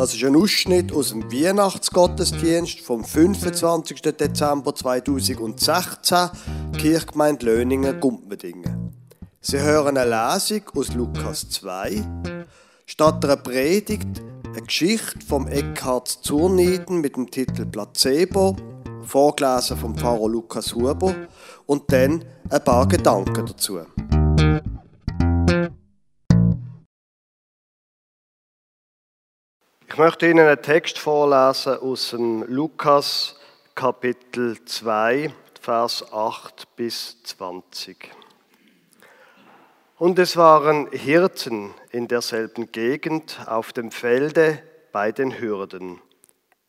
Das ist ein Ausschnitt aus dem Weihnachtsgottesdienst vom 25. Dezember 2016, Kirchgemeinde Löningen, Gumpmedingen. Sie hören eine Lesung aus Lukas 2. Statt einer Predigt eine Geschichte vom Eckhard Zurnieden mit dem Titel Placebo, vorgelesen vom Pfarrer Lukas Huber und dann ein paar Gedanken dazu. Ich möchte Ihnen einen Text vorlesen aus dem Lukas Kapitel 2, Vers 8 bis 20. Und es waren Hirten in derselben Gegend auf dem Felde bei den Hürden,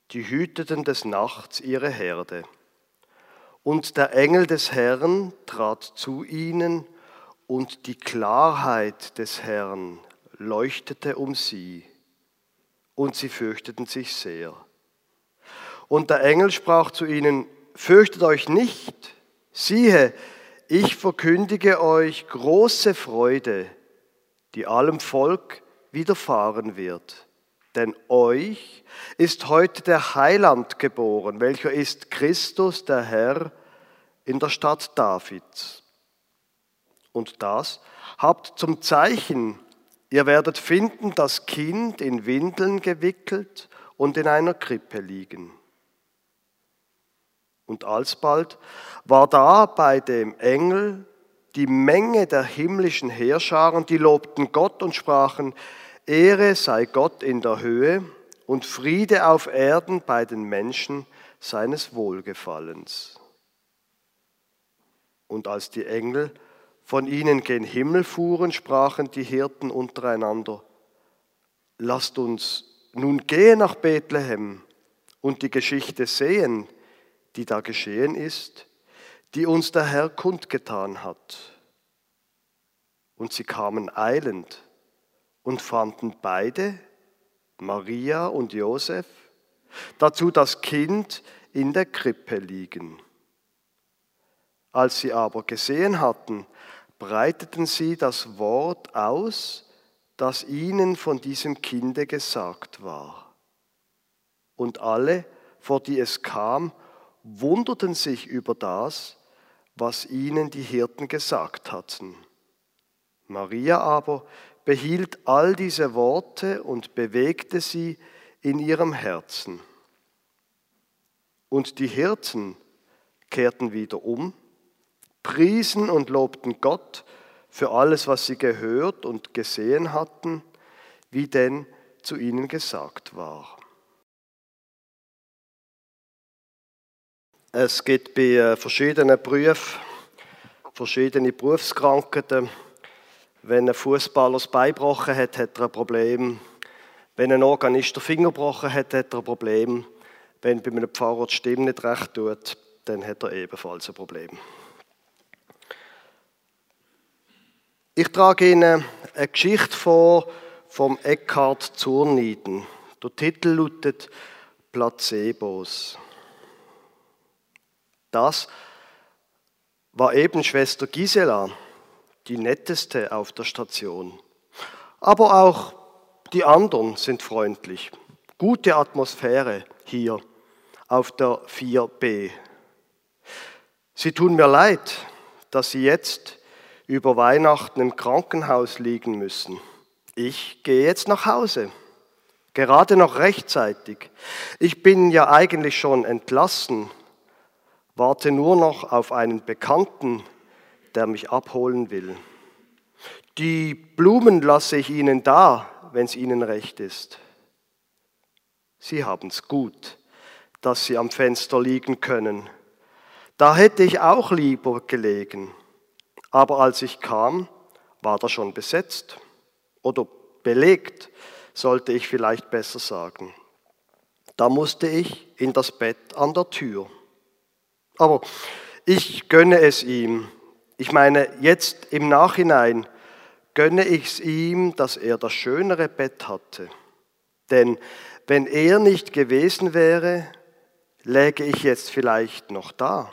die hüteten des Nachts ihre Herde. Und der Engel des Herrn trat zu ihnen, und die Klarheit des Herrn leuchtete um sie und sie fürchteten sich sehr. Und der Engel sprach zu ihnen, fürchtet euch nicht, siehe, ich verkündige euch große Freude, die allem Volk widerfahren wird. Denn euch ist heute der Heiland geboren, welcher ist Christus der Herr in der Stadt Davids. Und das habt zum Zeichen, Ihr werdet finden das Kind in Windeln gewickelt und in einer Krippe liegen. Und alsbald war da bei dem Engel die Menge der himmlischen Heerscharen, die lobten Gott und sprachen, Ehre sei Gott in der Höhe und Friede auf Erden bei den Menschen seines Wohlgefallens. Und als die Engel von ihnen gen Himmel fuhren, sprachen die Hirten untereinander, lasst uns nun gehen nach Bethlehem und die Geschichte sehen, die da geschehen ist, die uns der Herr kundgetan hat. Und sie kamen eilend und fanden beide, Maria und Josef, dazu das Kind in der Krippe liegen. Als sie aber gesehen hatten, breiteten sie das Wort aus, das ihnen von diesem Kinde gesagt war. Und alle, vor die es kam, wunderten sich über das, was ihnen die Hirten gesagt hatten. Maria aber behielt all diese Worte und bewegte sie in ihrem Herzen. Und die Hirten kehrten wieder um priesen und lobten Gott für alles, was sie gehört und gesehen hatten, wie denn zu ihnen gesagt war. Es gibt bei äh, verschiedenen Berufen verschiedene Berufskrankheiten. Wenn ein Fußballer das Bein gebrochen hat, hat er ein Problem. Wenn ein Organist den Finger gebrochen hat, hat er ein Problem. Wenn bei einem Pfarrer die Stimme nicht recht tut, dann hat er ebenfalls ein Problem. Ich trage Ihnen eine Geschichte vor vom Eckhard Zurnieden. Der Titel lautet Placebos. Das war eben Schwester Gisela, die netteste auf der Station. Aber auch die anderen sind freundlich. Gute Atmosphäre hier auf der 4b. Sie tun mir leid, dass Sie jetzt über Weihnachten im Krankenhaus liegen müssen. Ich gehe jetzt nach Hause, gerade noch rechtzeitig. Ich bin ja eigentlich schon entlassen, warte nur noch auf einen Bekannten, der mich abholen will. Die Blumen lasse ich Ihnen da, wenn es Ihnen recht ist. Sie haben es gut, dass Sie am Fenster liegen können. Da hätte ich auch lieber gelegen. Aber als ich kam, war das schon besetzt oder belegt, sollte ich vielleicht besser sagen. Da musste ich in das Bett an der Tür. Aber ich gönne es ihm. Ich meine, jetzt im Nachhinein gönne ich es ihm, dass er das schönere Bett hatte. Denn wenn er nicht gewesen wäre, läge ich jetzt vielleicht noch da.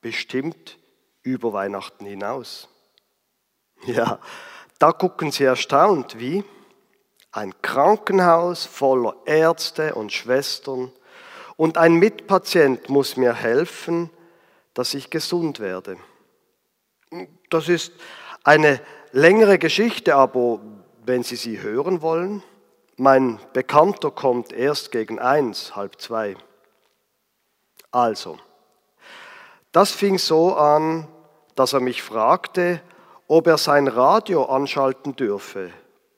Bestimmt über Weihnachten hinaus. Ja, da gucken Sie erstaunt, wie? ein Krankenhaus voller Ärzte und Schwestern und ein Mitpatient muss mir helfen, dass ich gesund werde. Das ist eine längere Geschichte, aber wenn Sie sie hören wollen, mein Bekannter kommt erst gegen eins, halb zwei. Also, das fing so an, dass er mich fragte, ob er sein Radio anschalten dürfe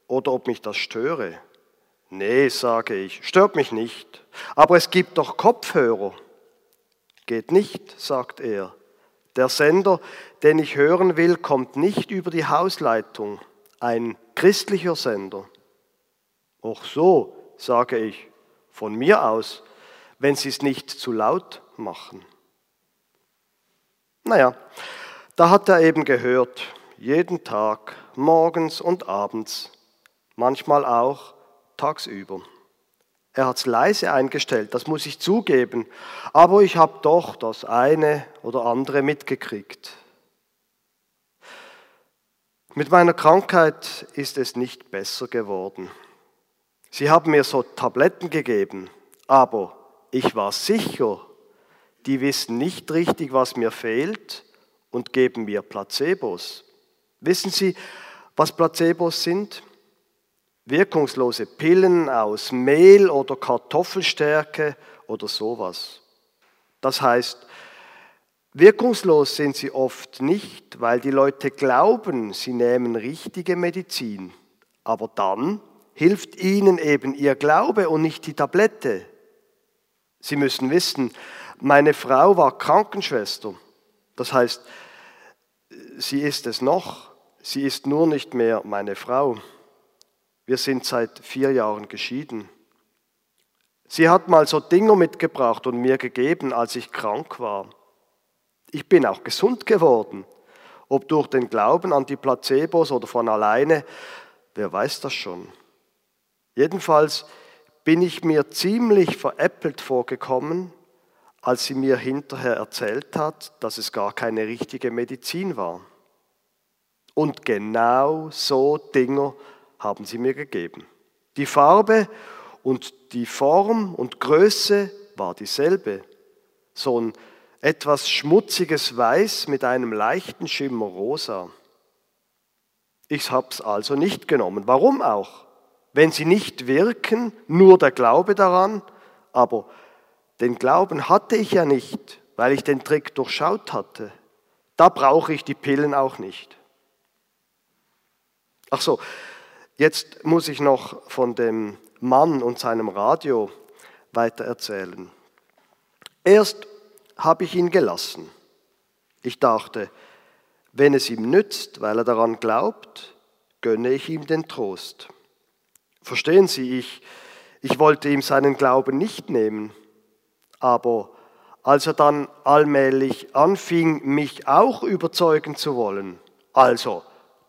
oder ob mich das störe. Nee, sage ich, stört mich nicht, aber es gibt doch Kopfhörer. Geht nicht, sagt er. Der Sender, den ich hören will, kommt nicht über die Hausleitung, ein christlicher Sender. Ach so, sage ich, von mir aus, wenn Sie es nicht zu laut machen. Naja, da hat er eben gehört, jeden Tag, morgens und abends, manchmal auch tagsüber. Er hat es leise eingestellt, das muss ich zugeben, aber ich habe doch das eine oder andere mitgekriegt. Mit meiner Krankheit ist es nicht besser geworden. Sie haben mir so Tabletten gegeben, aber ich war sicher, die wissen nicht richtig, was mir fehlt und geben mir Placebos. Wissen Sie, was Placebos sind? Wirkungslose Pillen aus Mehl oder Kartoffelstärke oder sowas. Das heißt, wirkungslos sind sie oft nicht, weil die Leute glauben, sie nehmen richtige Medizin. Aber dann hilft ihnen eben ihr Glaube und nicht die Tablette. Sie müssen wissen, meine Frau war Krankenschwester. Das heißt, sie ist es noch, sie ist nur nicht mehr meine Frau. Wir sind seit vier Jahren geschieden. Sie hat mal so Dinger mitgebracht und mir gegeben, als ich krank war. Ich bin auch gesund geworden. Ob durch den Glauben an die Placebos oder von alleine, wer weiß das schon. Jedenfalls bin ich mir ziemlich veräppelt vorgekommen, als sie mir hinterher erzählt hat, dass es gar keine richtige Medizin war. Und genau so Dinger haben sie mir gegeben. Die Farbe und die Form und Größe war dieselbe. So ein etwas schmutziges Weiß mit einem leichten Schimmer rosa. Ich habe es also nicht genommen. Warum auch? wenn sie nicht wirken, nur der Glaube daran, aber den Glauben hatte ich ja nicht, weil ich den Trick durchschaut hatte. Da brauche ich die Pillen auch nicht. Ach so, jetzt muss ich noch von dem Mann und seinem Radio weiter erzählen. Erst habe ich ihn gelassen. Ich dachte, wenn es ihm nützt, weil er daran glaubt, gönne ich ihm den Trost. Verstehen Sie, ich, ich wollte ihm seinen Glauben nicht nehmen, aber als er dann allmählich anfing, mich auch überzeugen zu wollen, also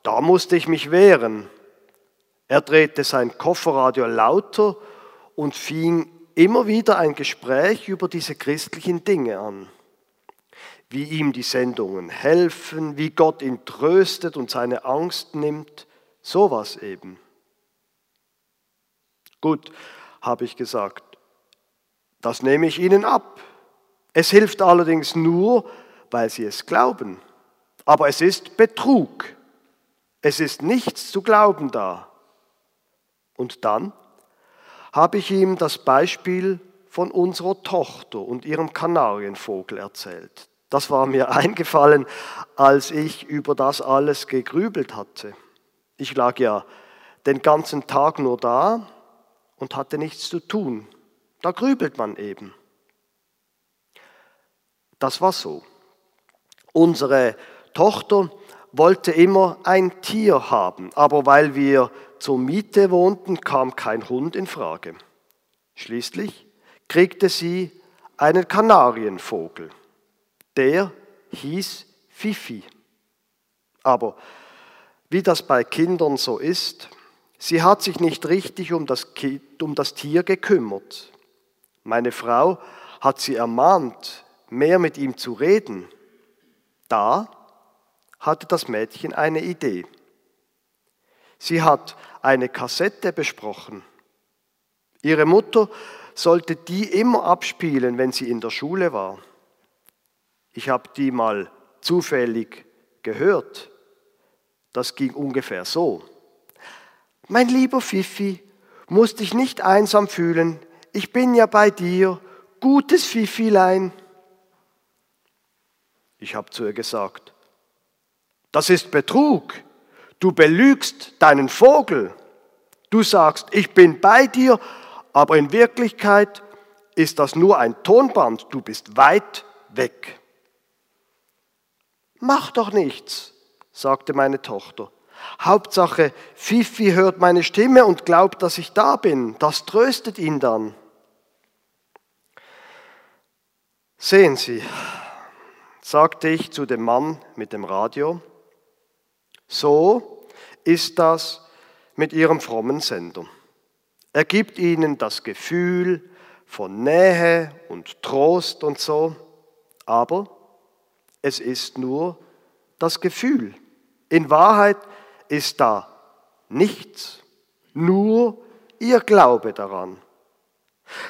da musste ich mich wehren. Er drehte sein Kofferradio lauter und fing immer wieder ein Gespräch über diese christlichen Dinge an. Wie ihm die Sendungen helfen, wie Gott ihn tröstet und seine Angst nimmt, sowas eben. Gut, habe ich gesagt, das nehme ich Ihnen ab. Es hilft allerdings nur, weil Sie es glauben. Aber es ist Betrug. Es ist nichts zu glauben da. Und dann habe ich ihm das Beispiel von unserer Tochter und ihrem Kanarienvogel erzählt. Das war mir eingefallen, als ich über das alles gegrübelt hatte. Ich lag ja den ganzen Tag nur da und hatte nichts zu tun. Da grübelt man eben. Das war so. Unsere Tochter wollte immer ein Tier haben, aber weil wir zur Miete wohnten, kam kein Hund in Frage. Schließlich kriegte sie einen Kanarienvogel. Der hieß Fifi. Aber wie das bei Kindern so ist, Sie hat sich nicht richtig um das, um das Tier gekümmert. Meine Frau hat sie ermahnt, mehr mit ihm zu reden. Da hatte das Mädchen eine Idee. Sie hat eine Kassette besprochen. Ihre Mutter sollte die immer abspielen, wenn sie in der Schule war. Ich habe die mal zufällig gehört. Das ging ungefähr so. Mein lieber Fifi, musst dich nicht einsam fühlen. Ich bin ja bei dir. Gutes Fifilein. Ich habe zu ihr gesagt, das ist Betrug. Du belügst deinen Vogel. Du sagst, ich bin bei dir, aber in Wirklichkeit ist das nur ein Tonband. Du bist weit weg. Mach doch nichts, sagte meine Tochter. Hauptsache, Fifi hört meine Stimme und glaubt, dass ich da bin. Das tröstet ihn dann. Sehen Sie, sagte ich zu dem Mann mit dem Radio, so ist das mit Ihrem frommen Sender. Er gibt Ihnen das Gefühl von Nähe und Trost und so, aber es ist nur das Gefühl. In Wahrheit ist da nichts, nur Ihr Glaube daran.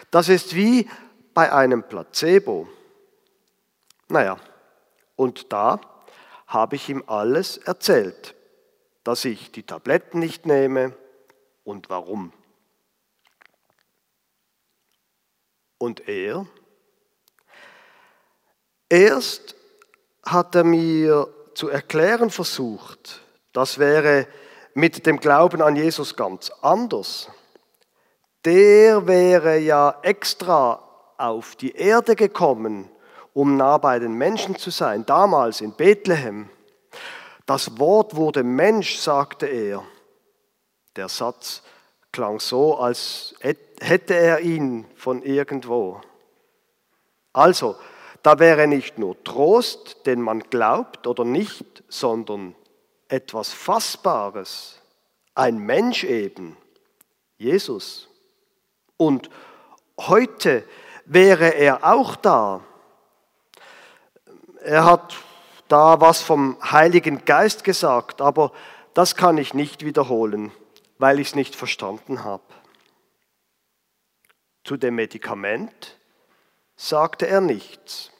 Das ist wie bei einem Placebo. Naja, und da habe ich ihm alles erzählt, dass ich die Tabletten nicht nehme und warum. Und er? Erst hat er mir zu erklären versucht, das wäre mit dem Glauben an Jesus ganz anders. Der wäre ja extra auf die Erde gekommen, um nah bei den Menschen zu sein, damals in Bethlehem. Das Wort wurde Mensch, sagte er. Der Satz klang so, als hätte er ihn von irgendwo. Also, da wäre nicht nur Trost, den man glaubt oder nicht, sondern etwas Fassbares, ein Mensch eben, Jesus. Und heute wäre er auch da. Er hat da was vom Heiligen Geist gesagt, aber das kann ich nicht wiederholen, weil ich es nicht verstanden habe. Zu dem Medikament sagte er nichts.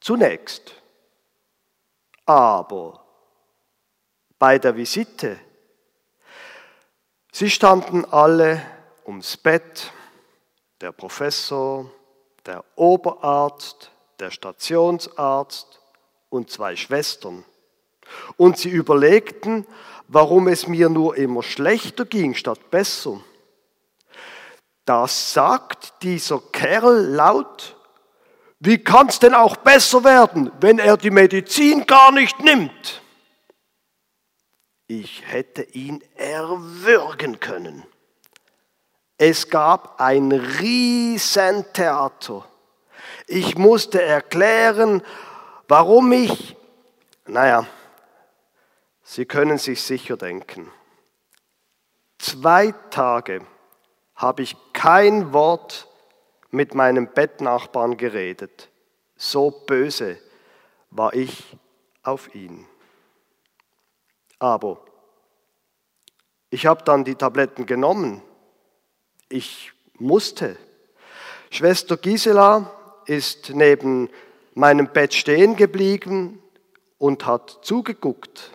Zunächst. Aber bei der Visite, sie standen alle ums Bett, der Professor, der Oberarzt, der Stationsarzt und zwei Schwestern. Und sie überlegten, warum es mir nur immer schlechter ging statt besser. Da sagt dieser Kerl laut, wie kann es denn auch besser werden, wenn er die Medizin gar nicht nimmt? Ich hätte ihn erwürgen können. Es gab ein Riesentheater. Ich musste erklären, warum ich, naja, Sie können sich sicher denken, zwei Tage habe ich kein Wort mit meinem Bettnachbarn geredet. So böse war ich auf ihn. Aber ich habe dann die Tabletten genommen. Ich musste. Schwester Gisela ist neben meinem Bett stehen geblieben und hat zugeguckt.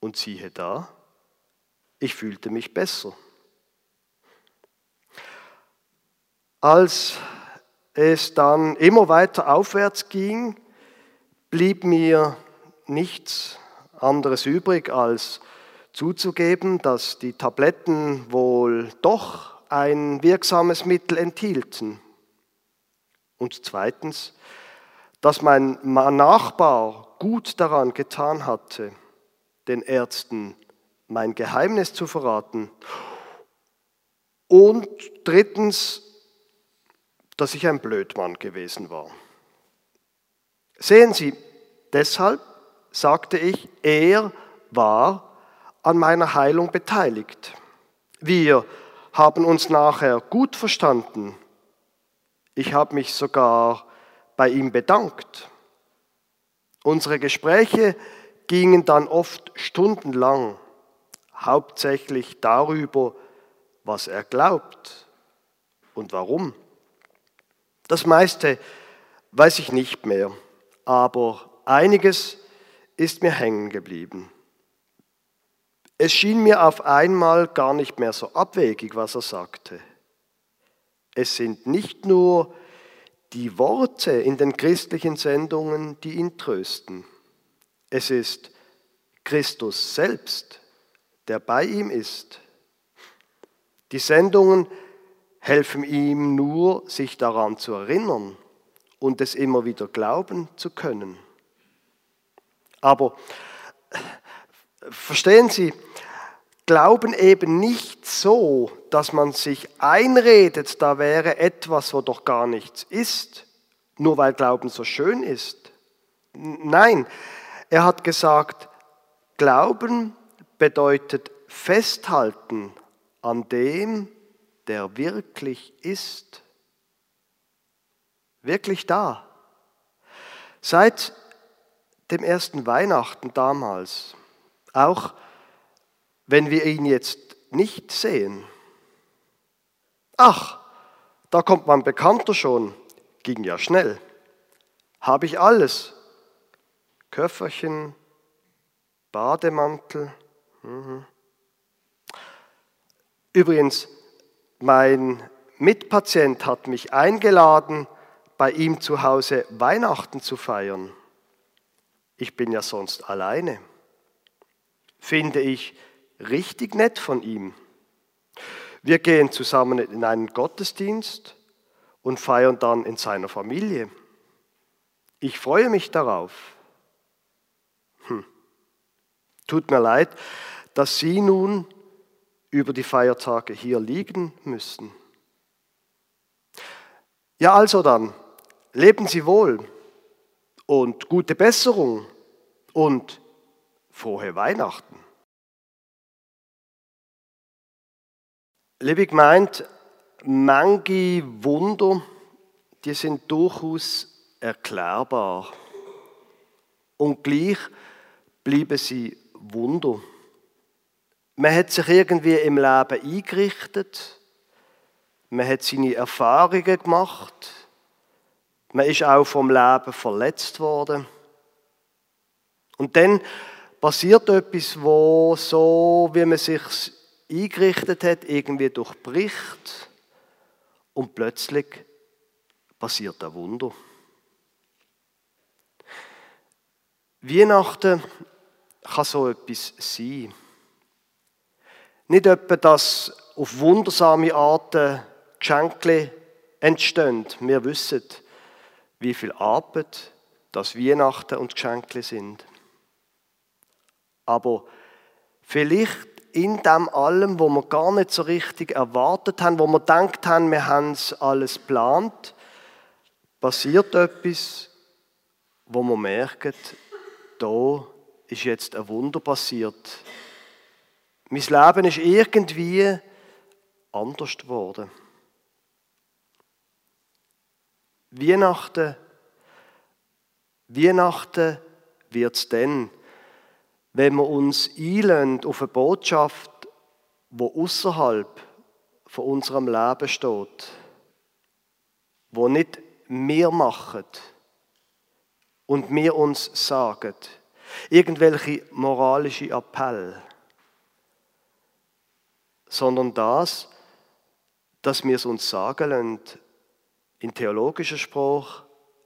Und siehe da, ich fühlte mich besser. Als es dann immer weiter aufwärts ging, blieb mir nichts anderes übrig, als zuzugeben, dass die Tabletten wohl doch ein wirksames Mittel enthielten. Und zweitens, dass mein Nachbar gut daran getan hatte, den Ärzten mein Geheimnis zu verraten. Und drittens, dass ich ein Blödmann gewesen war. Sehen Sie, deshalb sagte ich, er war an meiner Heilung beteiligt. Wir haben uns nachher gut verstanden. Ich habe mich sogar bei ihm bedankt. Unsere Gespräche gingen dann oft stundenlang. hauptsächlich darüber, was er glaubt und warum. Das meiste weiß ich nicht mehr, aber einiges ist mir hängen geblieben. Es schien mir auf einmal gar nicht mehr so abwegig, was er sagte. Es sind nicht nur die Worte in den christlichen Sendungen, die ihn trösten. Es ist Christus selbst, der bei ihm ist. Die Sendungen helfen ihm nur, sich daran zu erinnern und es immer wieder glauben zu können. Aber verstehen Sie, Glauben eben nicht so, dass man sich einredet, da wäre etwas, wo doch gar nichts ist, nur weil Glauben so schön ist. Nein, er hat gesagt, Glauben bedeutet festhalten an dem, der wirklich ist. Wirklich da. Seit dem ersten Weihnachten damals, auch wenn wir ihn jetzt nicht sehen? Ach, da kommt mein Bekannter schon, ging ja schnell. Habe ich alles? Köfferchen, Bademantel. Mhm. Übrigens, mein Mitpatient hat mich eingeladen, bei ihm zu Hause Weihnachten zu feiern. Ich bin ja sonst alleine. Finde ich richtig nett von ihm. Wir gehen zusammen in einen Gottesdienst und feiern dann in seiner Familie. Ich freue mich darauf. Hm. Tut mir leid, dass Sie nun über die Feiertage hier liegen müssen. Ja, also dann, leben Sie wohl und gute Besserung und frohe Weihnachten. Liebe Gemeinde, manche Wunder, die sind durchaus erklärbar. Und gleich bleiben sie Wunder. Man hat sich irgendwie im Leben eingerichtet, man hat seine Erfahrungen gemacht, man ist auch vom Leben verletzt worden. Und dann passiert etwas, wo so, wie man sich eingerichtet hat, irgendwie durchbricht und plötzlich passiert ein Wunder. Weihnachten kann so etwas sein. Nicht etwa, dass auf wundersame Arten Geschenke entstehen. Wir wissen, wie viel Arbeit das Weihnachten und Geschenke sind. Aber vielleicht in dem allem, wo wir gar nicht so richtig erwartet haben, wo wir gedacht haben, wir haben es alles geplant, passiert etwas, wo wir merken, da ist jetzt ein Wunder passiert. Mein Leben ist irgendwie anders geworden. Weihnachten, Weihnachten wird es dann, wenn wir uns einlösen auf eine Botschaft, die außerhalb von unserem Leben steht, wo nicht wir machen und wir uns sagen, irgendwelche moralische Appell, sondern das, dass wir es uns sagen lassen, in theologischer Spruch,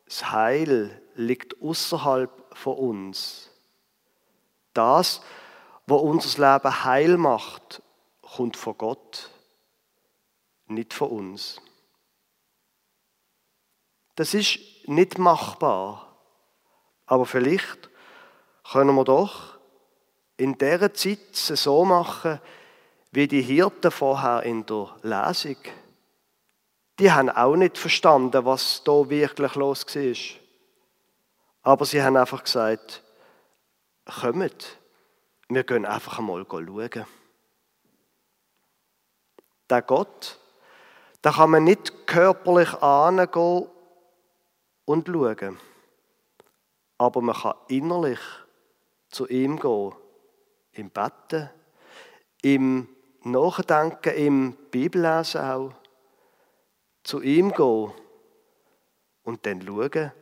das Heil liegt außerhalb von uns. Das, was unser Leben heil macht, kommt von Gott, nicht von uns. Das ist nicht machbar, aber vielleicht können wir doch in dieser Zeit so machen, wie die Hirten vorher in der Lesung. Die haben auch nicht verstanden, was da wirklich los war. Aber sie haben einfach gesagt, kommt, wir gehen einfach einmal schauen. Der Gott, da kann man nicht körperlich angehen und schauen. Aber man kann innerlich zu ihm gehen, im Betten, im Nachdenken, im Bibellesen auch, zu ihm gehen und dann schauen,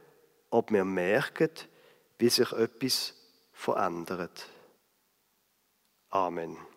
ob wir merken, wie sich etwas forandret. Amen.